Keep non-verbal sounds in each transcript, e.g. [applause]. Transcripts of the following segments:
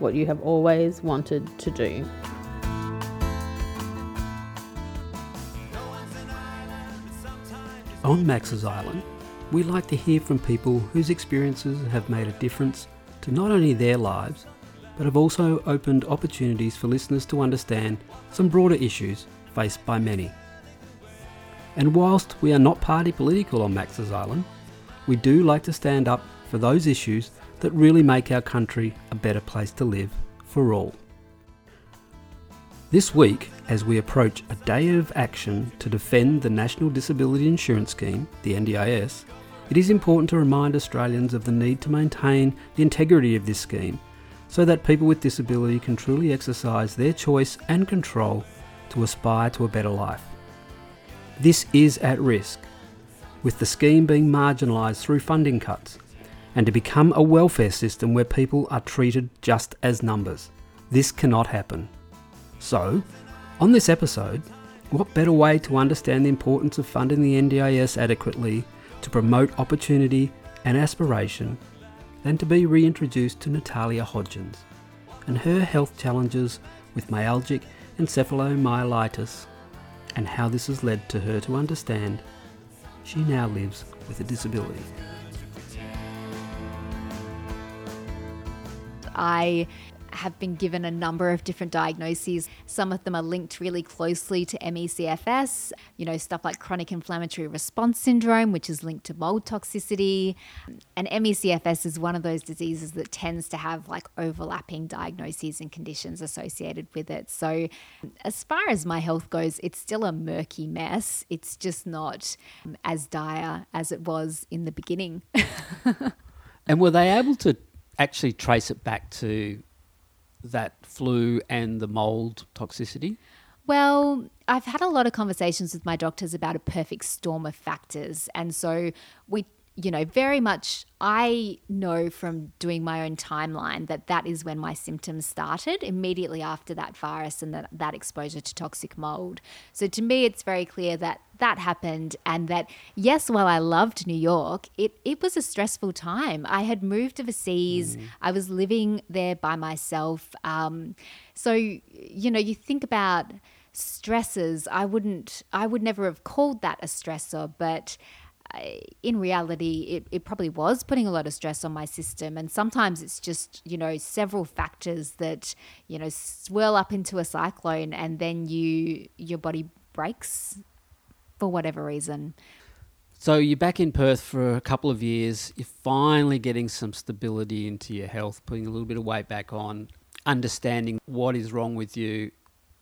what you have always wanted to do. On Max's Island, we like to hear from people whose experiences have made a difference to not only their lives, but have also opened opportunities for listeners to understand some broader issues faced by many. And whilst we are not party political on Max's Island, we do like to stand up for those issues that really make our country a better place to live for all. This week, as we approach a day of action to defend the National Disability Insurance Scheme, the NDIS, it is important to remind Australians of the need to maintain the integrity of this scheme so that people with disability can truly exercise their choice and control to aspire to a better life. This is at risk, with the scheme being marginalised through funding cuts, and to become a welfare system where people are treated just as numbers. This cannot happen. So, on this episode, what better way to understand the importance of funding the NDIS adequately to promote opportunity and aspiration than to be reintroduced to Natalia Hodgins and her health challenges with myalgic encephalomyelitis and how this has led to her to understand she now lives with a disability. I have been given a number of different diagnoses. Some of them are linked really closely to ME/CFS, you know, stuff like chronic inflammatory response syndrome, which is linked to mold toxicity. And ME/CFS is one of those diseases that tends to have like overlapping diagnoses and conditions associated with it. So, as far as my health goes, it's still a murky mess. It's just not um, as dire as it was in the beginning. [laughs] and were they able to actually trace it back to that flu and the mold toxicity? Well, I've had a lot of conversations with my doctors about a perfect storm of factors. And so we you know, very much I know from doing my own timeline that that is when my symptoms started immediately after that virus and that, that exposure to toxic mold. So to me, it's very clear that that happened and that, yes, while I loved New York, it, it was a stressful time. I had moved overseas, mm. I was living there by myself. Um, so, you know, you think about stresses, I wouldn't, I would never have called that a stressor, but in reality, it, it probably was putting a lot of stress on my system. And sometimes it's just, you know, several factors that, you know, swirl up into a cyclone and then you your body breaks for whatever reason. So you're back in Perth for a couple of years. You're finally getting some stability into your health, putting a little bit of weight back on, understanding what is wrong with you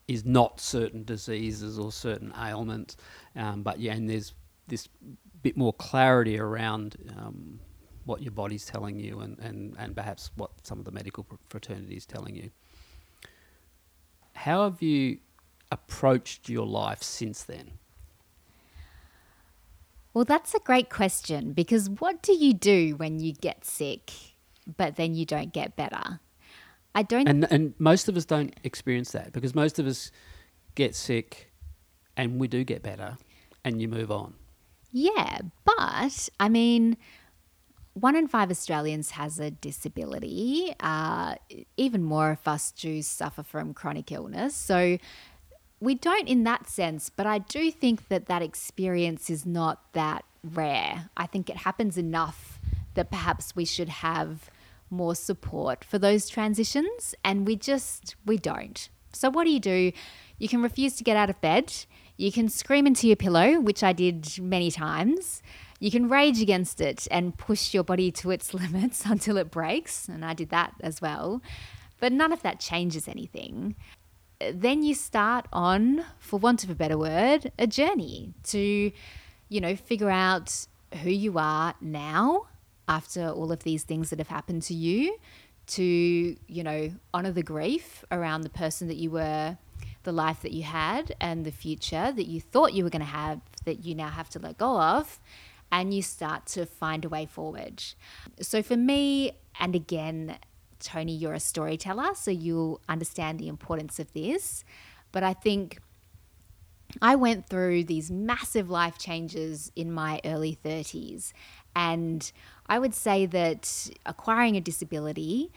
is not certain diseases or certain ailments, um, but yeah, and there's this bit more clarity around um, what your body's telling you and, and, and perhaps what some of the medical fraternity is telling you. How have you approached your life since then? Well, that's a great question because what do you do when you get sick, but then you don't get better? I don't. And, and most of us don't experience that because most of us get sick and we do get better and you move on. Yeah, but I mean, one in five Australians has a disability. Uh, even more of us do suffer from chronic illness. So we don't in that sense, but I do think that that experience is not that rare. I think it happens enough that perhaps we should have more support for those transitions, and we just we don't. So what do you do? You can refuse to get out of bed You can scream into your pillow, which I did many times. You can rage against it and push your body to its [laughs] limits until it breaks, and I did that as well. But none of that changes anything. Then you start on, for want of a better word, a journey to, you know, figure out who you are now after all of these things that have happened to you, to, you know, honor the grief around the person that you were, the life that you had, and the future that you thought you were going to have that you now have to let go of, and you start to find a way forward. So for me, and again, Tony, you're a storyteller, so you'll understand the importance of this. But I think I went through these massive life changes in my early 30s. And I would say that acquiring a disability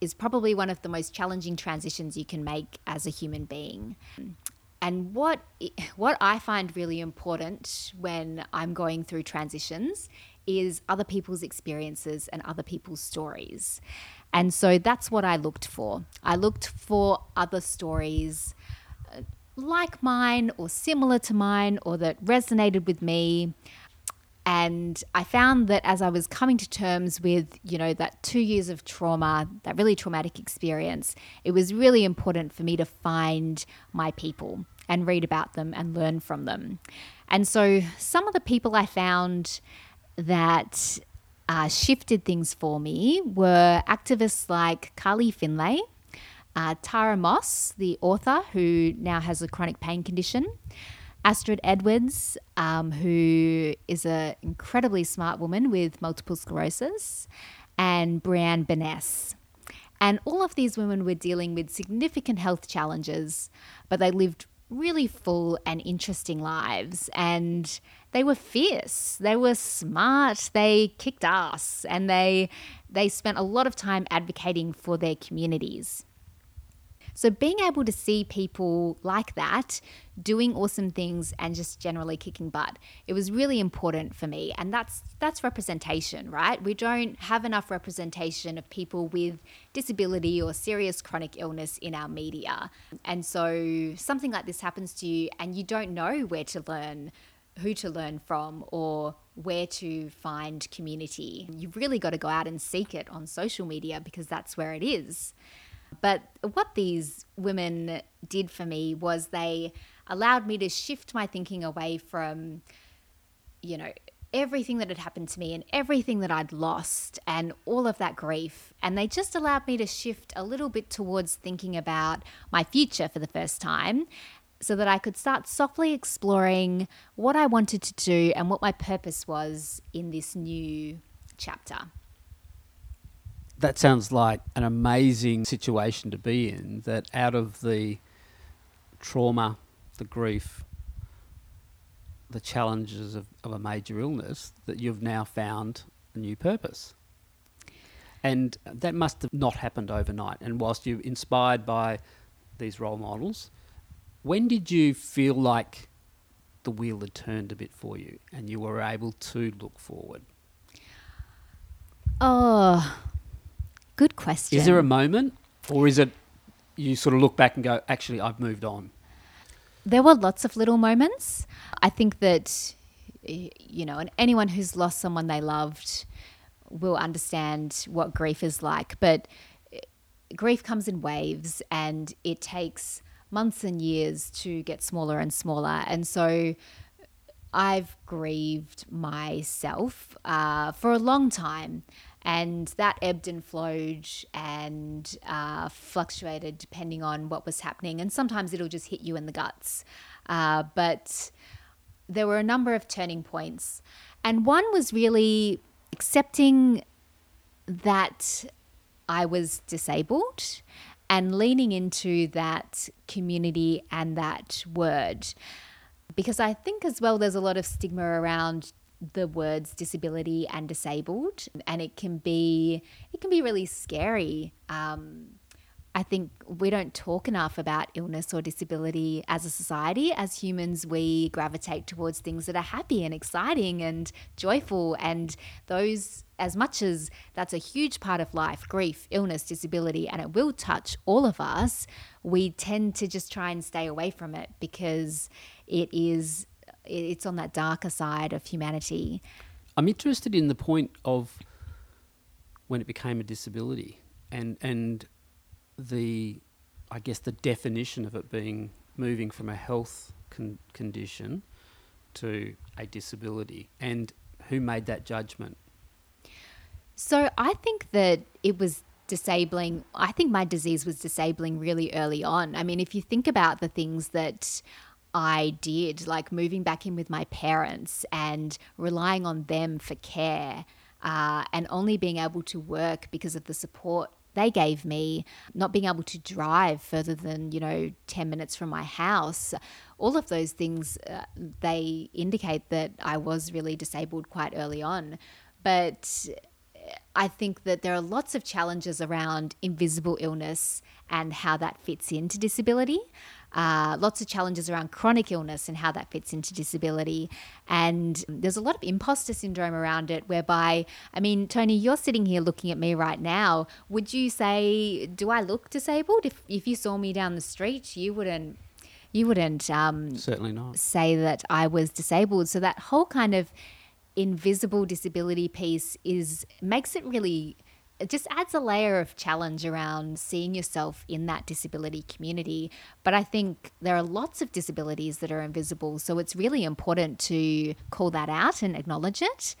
is probably one of the most challenging transitions you can make as a human being. And what what I find really important when I'm going through transitions is other people's experiences and other people's stories. And so that's what I looked for. I looked for other stories uh, like mine or similar to mine or that resonated with me. And I found that as I was coming to terms with, you know, that two years of trauma, that really traumatic experience, it was really important for me to find my people and read about them and learn from them. And so some of the people I found that uh, shifted things for me were activists like Carly Findlay. uh, Tara Moss, the author who now has a chronic pain condition, Astrid Edwards, um, who is an incredibly smart woman with multiple sclerosis, and Brianne Benness. And all of these women were dealing with significant health challenges, but they lived really full and interesting lives. And they were fierce, they were smart, they kicked ass, and they, they spent a lot of time advocating for their communities. So, being able to see people like that doing awesome things and just generally kicking butt, it was really important for me. And that's that's representation, right? We don't have enough representation of people with disability or serious chronic illness in our media. And so something like this happens to you and you don't know where to learn who to learn from or where to find community. You've really got to go out and seek it on social media because that's where it is. But what these women did for me was they allowed me to shift my thinking away from, you know, everything that had happened to me and everything that I'd lost and all of that grief. And they just allowed me to shift a little bit towards thinking about my future for the first time so that I could start softly exploring what I wanted to do and what my purpose was in this new chapter that sounds like an amazing situation to be in. That out of the trauma, the grief, the challenges of, of a major illness, that you've now found a new purpose. And that must have not happened overnight. And whilst you're inspired by these role models, when did you feel like the wheel had turned a bit for you and you were able to look forward? Oh, Good question. Is there a moment, or is it you sort of look back and go, actually, I've moved on? There were lots of little moments. I think that, you know, and anyone who's lost someone they loved will understand what grief is like. But eh, grief comes in waves and it takes months and years to get smaller and smaller. And so I've grieved myself uh, for a long time and that ebbed and flowed and uh, fluctuated depending on what was happening. And sometimes it'll just hit you in the guts. Uh, but there were a number of turning points. And one was really accepting that I was disabled and leaning into that community and that word. Because I think as well, there's a lot of stigma around the words disability and disabled and it can be it can be really scary um, I think we don't talk enough about illness or disability as a society. As humans, we gravitate towards things that are happy and exciting and joyful. And those, as much as that's a huge part of life grief, illness, disability, and it will touch all of us, we tend to just try and stay away from it because it is. It's on that darker side of humanity. I'm interested in the point of when it became a disability and and the I guess the definition of it being moving from a health con- condition to a disability. And who made that judgment? So I think that it was disabling I think my disease was disabling really early on. I mean if you think about the things that I did like moving back in with my parents and relying on them for care uh, and only being able to work because of the support they gave me, not being able to drive further than, you know, 10 minutes from my house, all of those things, uh, they indicate that I was really disabled quite early on. But I think that there are lots of challenges around invisible illness and how that fits into disability uh, lots of challenges around chronic illness and how that fits into disability. And there's a lot of imposter syndrome around it, whereby, I mean, Tony, you're sitting here looking at me right now. Would you say, do I look disabled? If, if you saw me down the street, you wouldn't. You wouldn't um, certainly not say that I was disabled. So that whole kind of invisible disability piece is makes it really it just adds a layer of challenge around seeing yourself in that disability community. But I think there are lots of disabilities that are invisible. So it's really important to call that out and acknowledge it.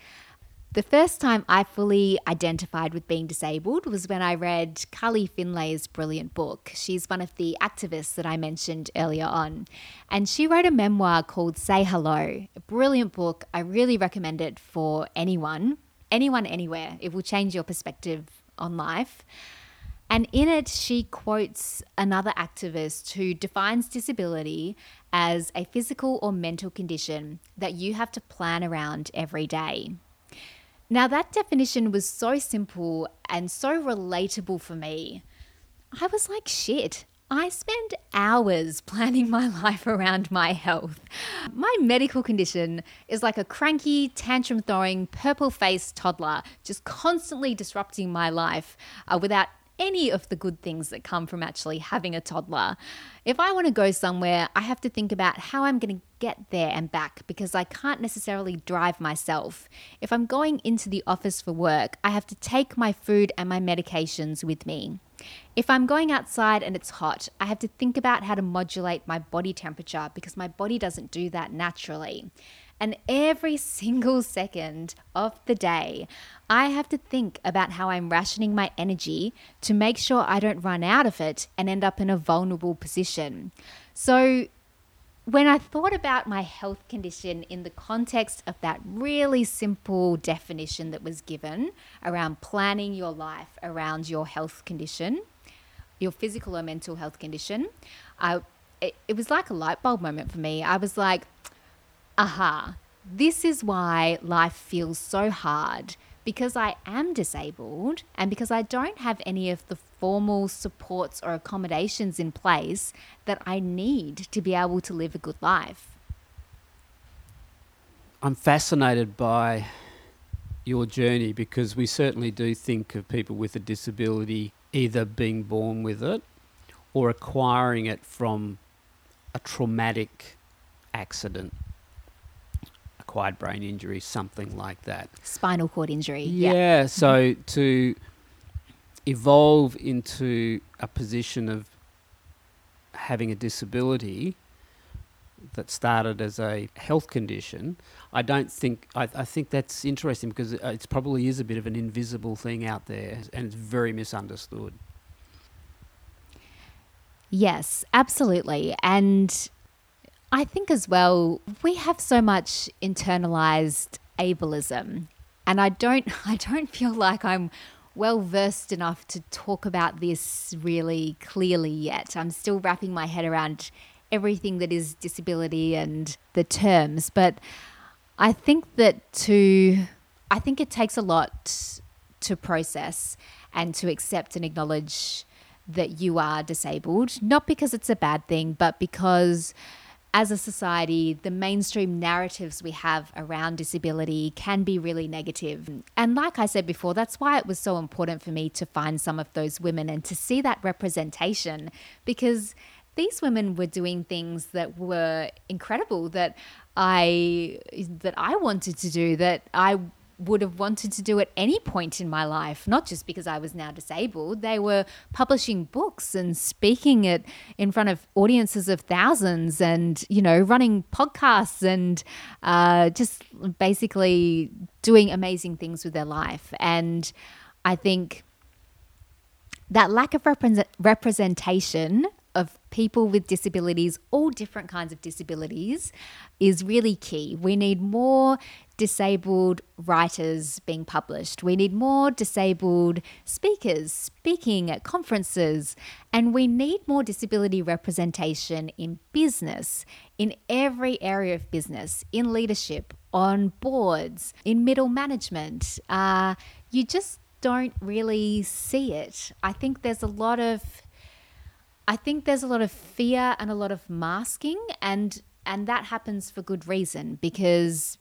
The first time I fully identified with being disabled was when I read Carly Findlay's brilliant book. She's one of the activists that I mentioned earlier on. And she wrote a memoir called Say Hello, a brilliant book. I really recommend it for anyone anyone, anywhere. It will change your perspective on life. And in it, she quotes another activist who defines disability as a physical or mental condition that you have to plan around every day. Now, that definition was so simple and so relatable for me. I was like, shit, I spend hours [laughs] planning my life around my health. My medical condition is like a cranky, tantrum throwing, purple faced toddler, just constantly disrupting my life uh, without any of the good things that come from actually having a toddler. If I want to go somewhere, I have to think about how I'm going to get there and back because I can't necessarily drive myself. If I'm going into the office for work, I have to take my food and my medications with me. If I'm going outside and it's hot, I have to think about how to modulate my body temperature because my body doesn't do that naturally. And every [laughs] single second of the day, I have to think about how I'm rationing my energy to make sure I don't run out of it and end up in a vulnerable position. So, when I thought about my health condition in the context of that really simple definition that was given around planning your life around your health condition, your physical or mental health condition, I, it, it was like a light bulb moment for me. I was like, aha, this is why life feels so hard because I am disabled and because I don't have any of the formal supports or accommodations in place that I need to be able to live a good life. I'm fascinated by your journey because we certainly do think of people with a disability either being born with it or acquiring it from a traumatic accident acquired brain injury, something like that. Spinal cord injury. Yeah. yeah. So to evolve into a position of having a disability that started as a health condition, I don't think I, I think that's interesting because uh, it probably is a bit of an invisible thing out there, and it's very misunderstood. Yes, absolutely, and I think as well, we have so much internalized ableism. And I don't [laughs] I don't feel like I'm well versed enough to talk about this really clearly yet. I'm still wrapping my head around everything that is disability and the terms, but I think that to I think it takes a lot to process and to accept and acknowledge that you are disabled, not because it's a bad thing, but because as a society, the mainstream narratives we have around disability can be really negative. And like I said before, that's why it was so important for me to find some of those women and to see that representation because these women were doing things that were incredible that I that I wanted to do that I would have wanted to do at any point in my life, not just because I was now disabled. They were publishing books and speaking it in front of audiences of thousands and, you know, running podcasts and uh, just basically doing amazing things with their life. And I think that lack of represent- representation of people with disabilities, all different kinds of disabilities, is really key. We need more disabled writers being published. We need more disabled speakers speaking at conferences. And we need more disability representation in business, in every area of business, in leadership, on boards, in middle management. Uh, you just don't really see it. I think there's a lot of I think there's a lot of fear and a lot of masking and and that happens for good reason because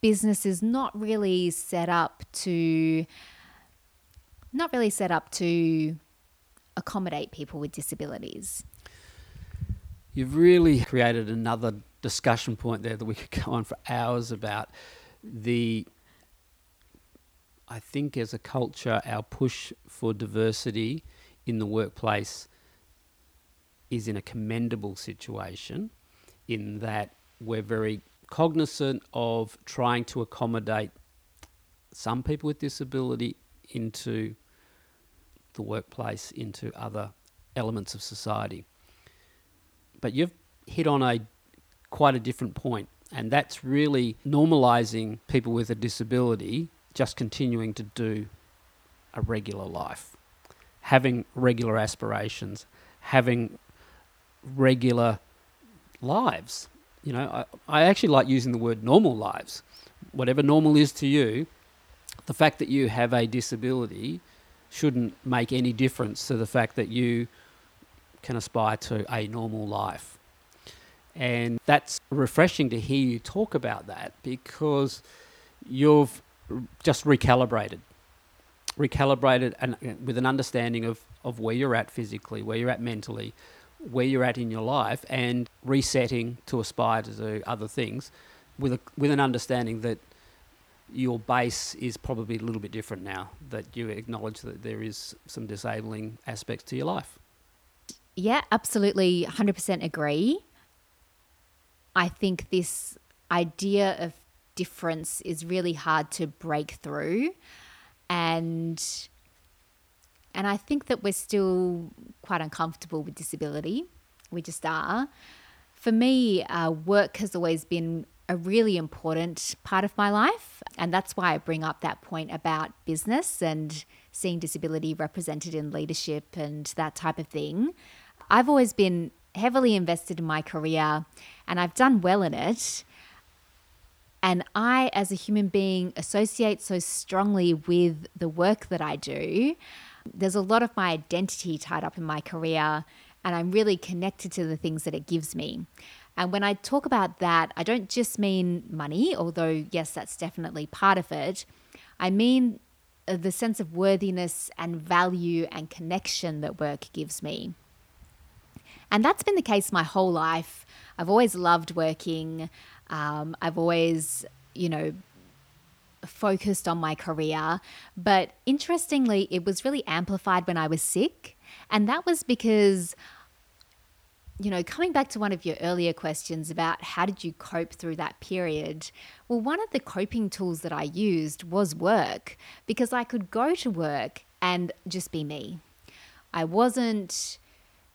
business is not really set up to not really set up to accommodate people with disabilities. You've really created another discussion point there that we [laughs] could go on for hours about the I think as a culture our push for diversity in the workplace is in a commendable situation in that we're very cognizant of trying to accommodate some people with disability into the workplace, into other elements of society. But you've hit on a quite a different point, and that's really normalizing people with a disability just continuing to do a regular life, having regular aspirations, having regular lives. You know, I, I actually like using the word normal lives. Whatever normal is to you, the fact that you have a disability shouldn't make any difference to the fact that you can aspire to a normal life. And that's refreshing to hear you talk about that because you've just recalibrated. Recalibrated and with an understanding of, of where you're at physically, where you're at mentally, where you're at in your life and resetting to aspire to do other things with a, with an understanding that your base is probably a little bit different now that you acknowledge that there is some disabling aspects to your life. Yeah, absolutely 100% agree. I think this idea of difference is really hard to break through and and I think that we're still quite uncomfortable with disability. We just are. For me, uh, work has always been a really important part of my life. And that's why I bring up that point about business and seeing disability represented in leadership and that type of thing. I've always been heavily invested in my career and I've done well in it. And I, as a human being, associate so strongly with the work that I do there's a lot of my identity tied up in my career, and I'm really connected to the things that it gives me. And when I talk about that, I don't just mean money, although, yes, that's definitely part of it. I mean uh, the sense of worthiness and value and connection that work gives me. And that's been the case my whole life. I've always loved working. Um, I've always, you know, focused on my career. But interestingly, it was really amplified when I was sick. And that was because, you know, coming back to one of your earlier questions about how did you cope through that period? Well, one of the coping tools that I used was work because I could go to work and just be me. I wasn't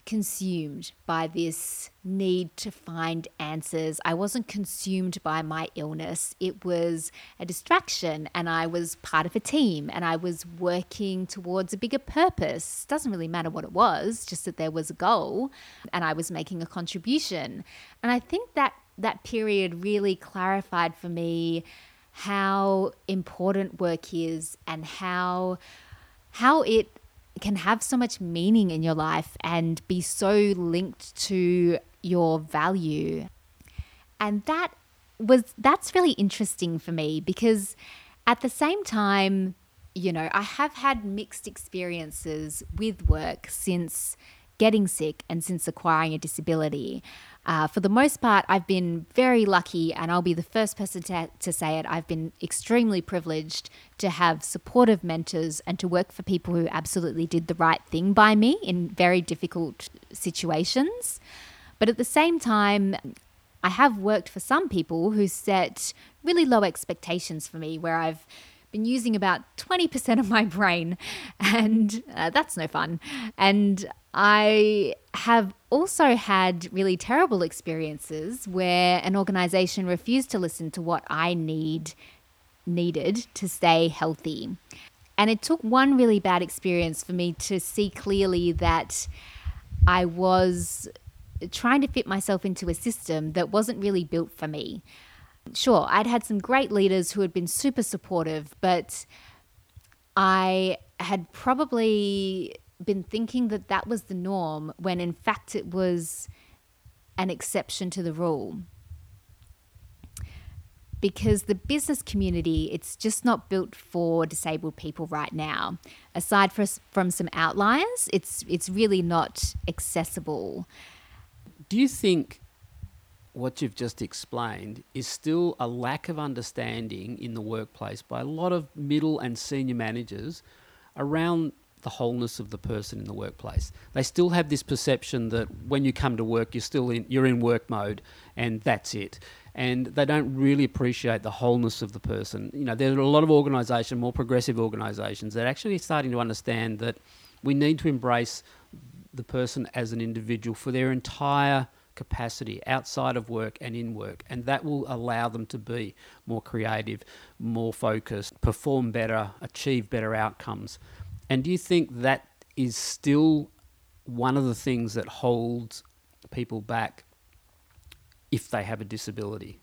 consumed by this need to find answers. I wasn't consumed by my illness. It was a distraction, and I was part of a team and I was working towards a bigger purpose. Doesn't really matter what it was, just that there was a goal and I was making a contribution. And I think that that period really clarified for me how important work is and how how it can have so much meaning in your life and be so linked to your value. And that was that's really interesting for me because at the same time, you know, I have had mixed experiences with work since getting sick and since acquiring a disability. Uh, for the most part, I've been very lucky, and I'll be the first person to, to say it. I've been extremely privileged to have supportive mentors and to work for people who absolutely did the right thing by me in very difficult situations. But at the same time, I have worked for some people who set really low expectations for me, where I've been using about 20% of my brain, [laughs] and uh, that's no fun. And I have also had really terrible experiences where an organization refused to listen to what I need needed to stay healthy. And it took one really bad experience for me to see clearly that I was trying to fit myself into a system that wasn't really built for me. Sure, I'd had some great leaders who had been super supportive, but I had probably been thinking that that was the norm when in fact it was an exception to the rule. Because the business community, it's just not built for disabled people right now. Aside from some outliers, it's it's really not accessible. Do you think what you've just explained is still a lack of understanding in the workplace by a lot of middle and senior managers around the wholeness of the person in the workplace. They still have this perception that when you come to work, you're still in you're in work mode, and that's it. And they don't really appreciate the wholeness of the person. You know, there are a lot of organisations, more progressive organisations, that are actually starting to understand that we need to embrace the person as an individual for their entire capacity outside of work and in work, and that will allow them to be more creative, more focused, perform better, achieve better outcomes. And do you think that is still one of the things that holds people back if they have a disability?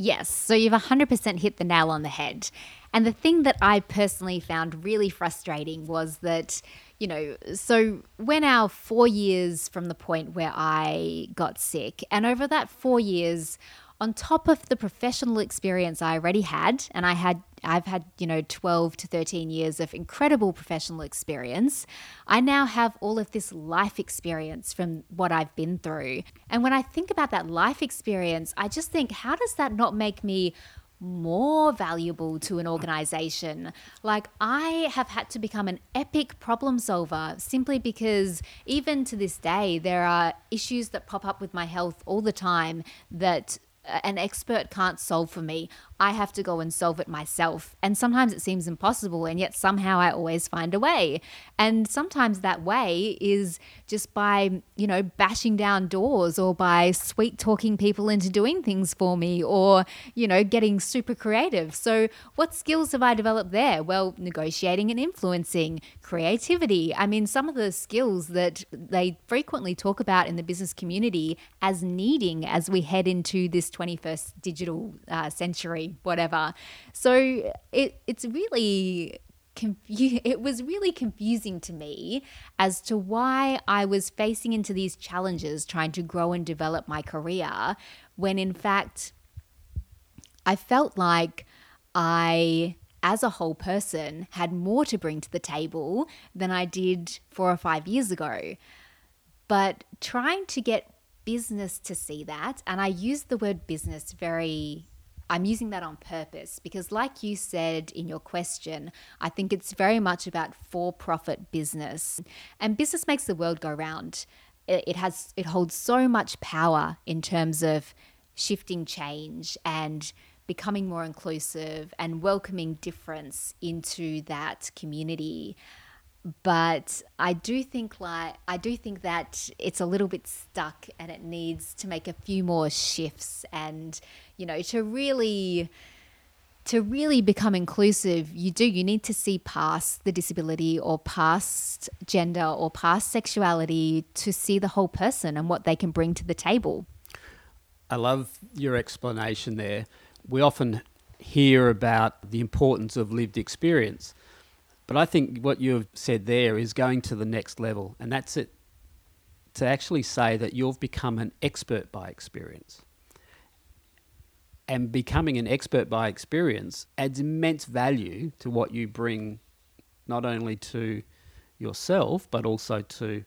Yes, so you've 100% hit the nail on the head. And the thing that I personally found really frustrating was that, you know, so when our four years from the point where I got sick, and over that four years, on top of the professional experience I already had, and I had I've had, you know, 12 to 13 years of incredible professional experience. I now have all of this life experience from what I've been through. And when I think about that life experience, I just think, how does that not make me more valuable to an organization. Like, I have had to become an epic problem solver simply because, even to this day, there are issues that pop up with my health all the time that an expert can't solve for me. I have to go and solve it myself. And sometimes it seems impossible, and yet somehow I always find a way. And sometimes that way is just by, you know, bashing down doors or by sweet talking people into doing things for me or, you know, getting super creative. So, what skills have I developed there? Well, negotiating and influencing, creativity. I mean, some of the skills that they frequently talk about in the business community as needing as we head into this 21st digital uh, century whatever. So it it's really confu- [laughs] it was really confusing to me as to why I was facing into these challenges trying to grow and develop my career when in fact I felt like I as a whole person had more to bring to the table than I did 4 or 5 years ago. But trying to get business to see that and I use the word business very I'm using that on purpose because, like you said in your question, I think it's very much about for profit business. And business makes the world go round. It has, it holds so much power in terms of shifting change and becoming more inclusive and welcoming difference into that community but I do think like I do think that it's a little bit stuck and it needs to make a few more shifts and you know to really to really become inclusive you do you need to see past the disability or past gender or past sexuality to see the whole person and what they can bring to the table. I love your explanation there. We often hear about the importance of lived experience But I think what you've said there is going to the next level, and that's it to actually say that you've become an expert by experience. And becoming an expert by experience adds immense value to what you bring, not only to yourself, but also to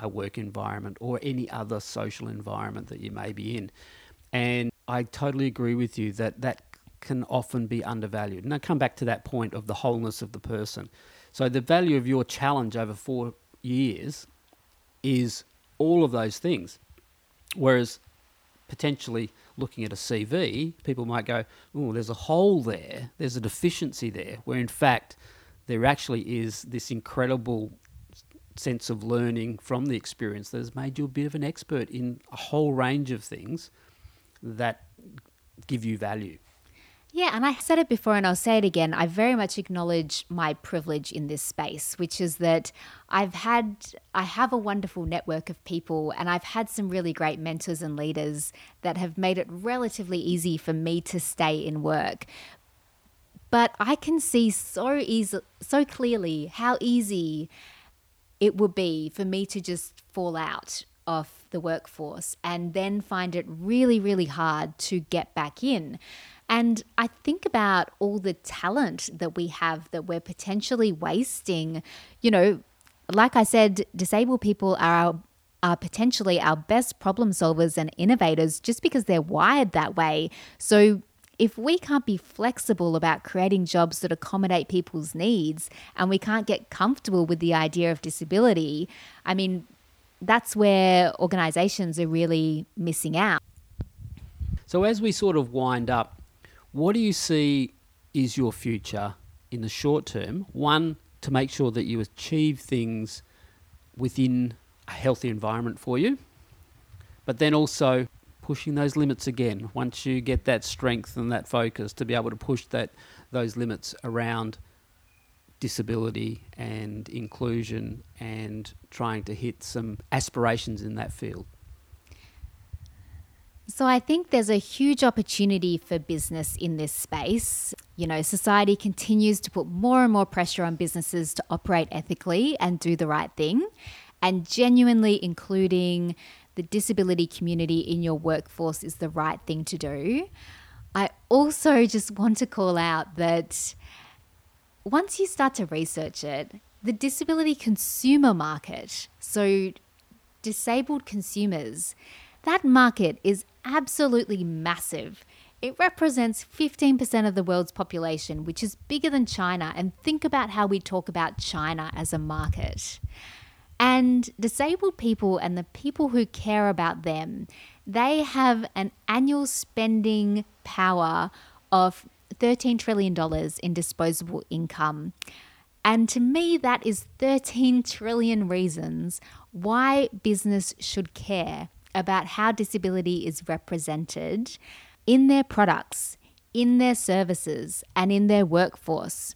a work environment or any other social environment that you may be in. And I totally agree with you that that can often be undervalued. And I come back to that point of the wholeness of the person. So the value of your challenge over four years is all of those things. Whereas potentially looking at a CV, people might go, oh, there's a hole there, there's a deficiency there, where in fact there actually is this incredible sense of learning from the experience that has made you a bit of an expert in a whole range of things that give you value. Yeah, and I said it before and I'll say it again. I very much acknowledge my privilege in this space, which is that I've had, I have a wonderful network of people and I've had some really great mentors and leaders that have made it relatively easy for me to stay in work. But I can see so easy, so clearly how easy it would be for me to just fall out of the workforce and then find it really, really hard to get back in. And I think about all the talent that we have that we're potentially wasting. You know, like I said, disabled people are our are potentially our best problem solvers and innovators just because they're wired that way. So if we can't be flexible about creating jobs that accommodate people's needs and we can't get comfortable with the idea of disability, I mean, that's where organizations are really missing out. So, as we sort of wind up, what do you see is your future in the short term? One, to make sure that you achieve things within a healthy environment for you, but then also pushing those limits again once you get that strength and that focus to be able to push that those limits around disability and inclusion and trying to hit some aspirations in that field. So I think there's a huge opportunity for business in this space. You know, society continues to put more and more pressure on businesses to operate ethically and do the right thing, and genuinely including the disability community in your workforce is the right thing to do. I also just want to call out that once you start to research it, the disability consumer market, so disabled consumers, that market is absolutely massive. It represents 15% of the world's population, which is bigger than China. And think about how we talk about China as a market. And disabled people and the people who care about them, they have an annual spending power of $13 trillion in disposable income. And to me, that is 13 trillion reasons why business should care about how disability is represented in their products, in their services, and in their workforce.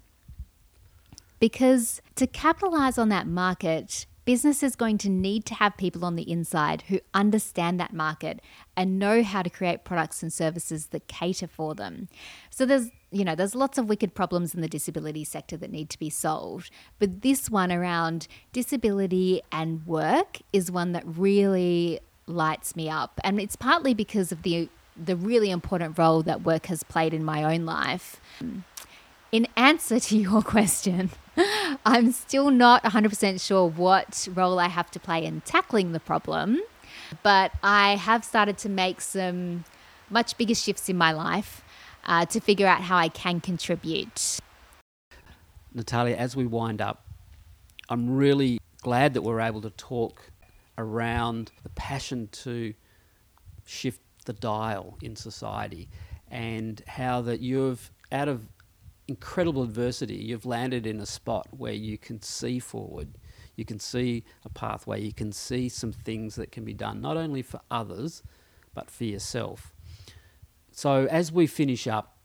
Because to capitalize on that market, business is going to need to have people on the inside who understand that market and know how to create products and services that cater for them. So there's you know, there's lots of wicked problems in the disability sector that need to be solved. But this one around disability and work is one that really lights me up. And it's partly because of the the really important role that work has played in my own life. In answer to [laughs] your question, I'm still not 100% sure what role I have to play in tackling the problem, but I have started to make some much bigger shifts in my life uh, to figure out how I can contribute. Natalia, as we wind up, I'm really glad that we're able to talk around the passion to shift the dial in society and how that you've, out of incredible adversity, you've landed in a spot where you can see forward. You can see a pathway. You can see some things that can be done, not only for others, but for yourself. So, as we finish up,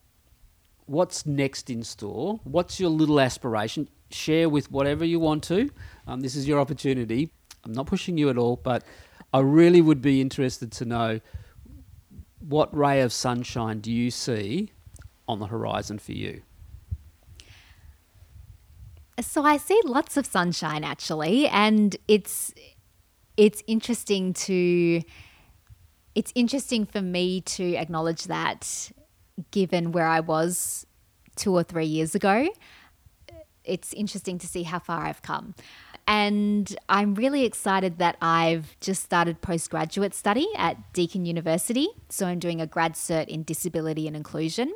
what's next in store? What's your little aspiration? Share with whatever you want to. Um, this is your opportunity. I'm not pushing you at all, but I really would be interested to know what ray of sunshine do you see on the horizon for you? So I see lots of sunshine actually, and it's it's interesting to it's interesting for me to acknowledge that given where I was two or three years ago, it's interesting to see how far I've come. And I'm really excited that I've just started postgraduate study at Deakin University. So I'm doing a grad cert in disability and inclusion.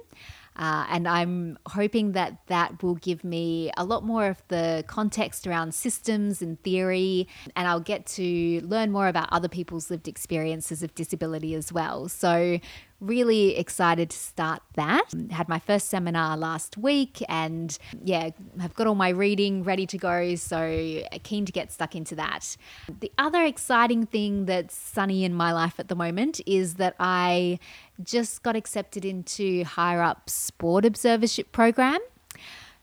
Uh, and I'm hoping that that will give me a lot more of the context around systems and theory, and I'll get to learn more about other people's lived experiences of disability as well. So, really excited to start that. Had my first seminar last week and yeah, I've got all my reading ready to go. So keen to get stuck into that. The other exciting thing that's sunny in my life at the moment is that I just got accepted into HireUp's Board Observership Program.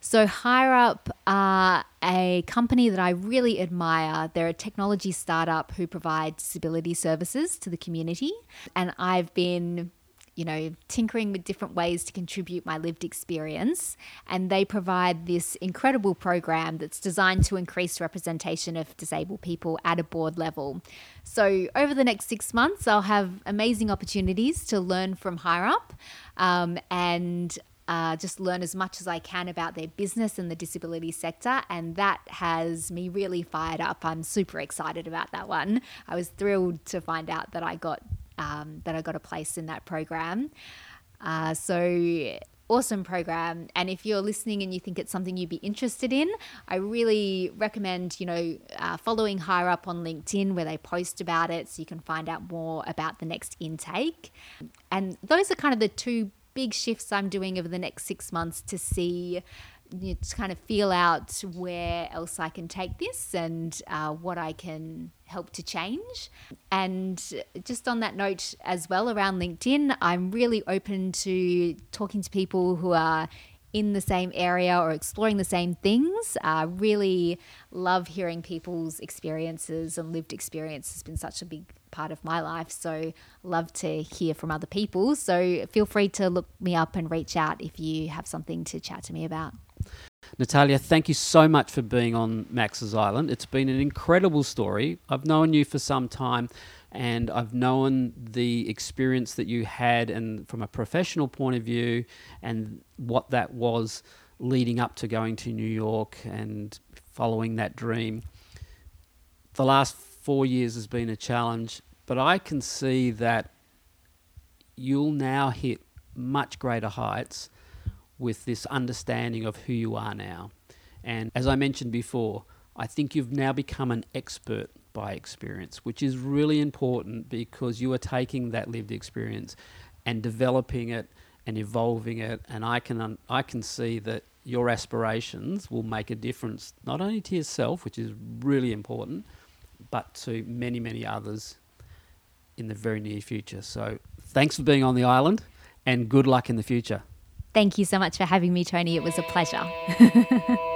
So, HireUp are a company that I really admire. They're a technology startup who provide disability services to the community. And I've been you know, tinkering with different ways to contribute my lived experience. And they provide this incredible program that's designed to increase representation of disabled people at a board level. So, over the next six months, I'll have amazing opportunities to learn from HireUp um, and uh, just learn as much as I can about their business and the disability sector. And that has me really fired up. I'm super excited about that one. I was thrilled to find out that I got um, that I got a place in that program. Uh, so awesome program and if you're listening and you think it's something you'd be interested in i really recommend you know uh, following HireUp on linkedin where they post about it so you can find out more about the next intake and those are kind of the two big shifts i'm doing over the next six months to see you know, to kind of feel out where else I can take this and uh, what I can help to change. And just on that note, as well, around LinkedIn, I'm really open to talking to people who are in the same area or exploring the same things. Uh, really love hearing people's experiences and lived experience has been such a big part of my life. So love to hear from other people. So feel free to look me up and reach out if you have something to chat to me about. Natalia, thank you so much for being on Max's Island. It's been an incredible story. I've known you for some time and I've known the experience that you had and from a professional point of view and what that was leading up to going to New York and following that dream. The last 4 years has been a challenge, but I can see that you'll now hit much greater heights with this understanding of who you are now. And as I mentioned before, I think you've now become an expert by experience, which is really important because you are taking that lived experience and developing it and evolving it. And I can I can see that your aspirations will make a difference not only to yourself, which is really important, but to many many others in the very near future. So thanks for being on the island, and good luck in the future. Thank you so much for having me, Tony. It was a pleasure. [laughs]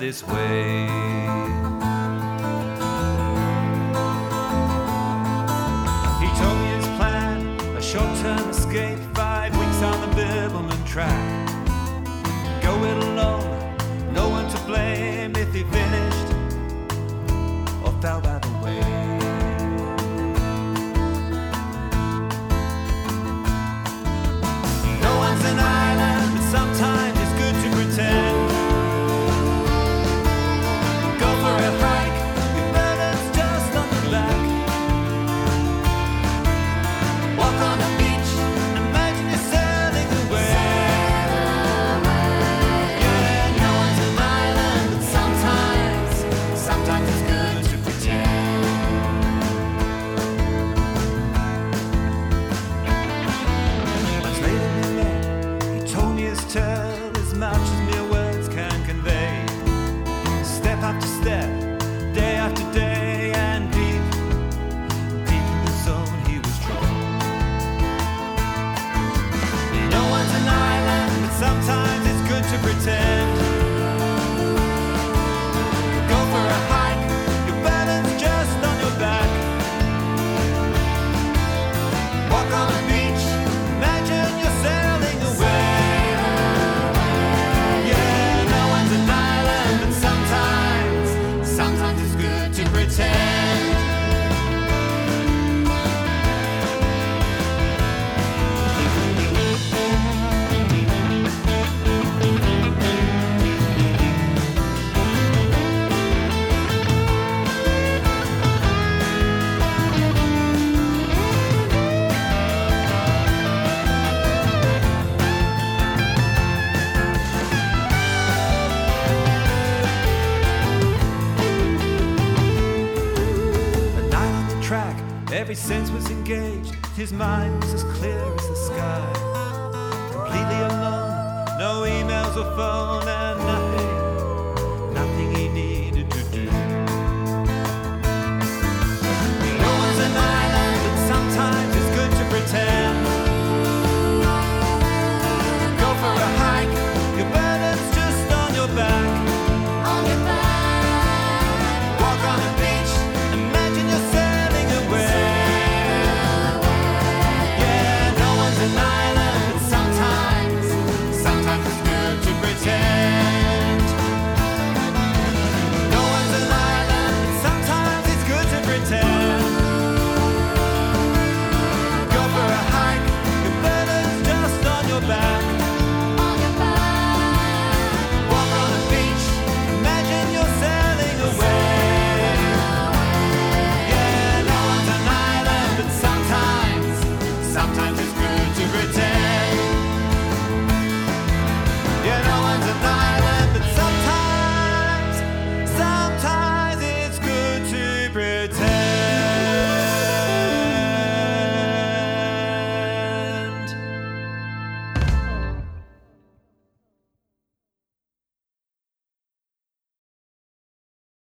this way.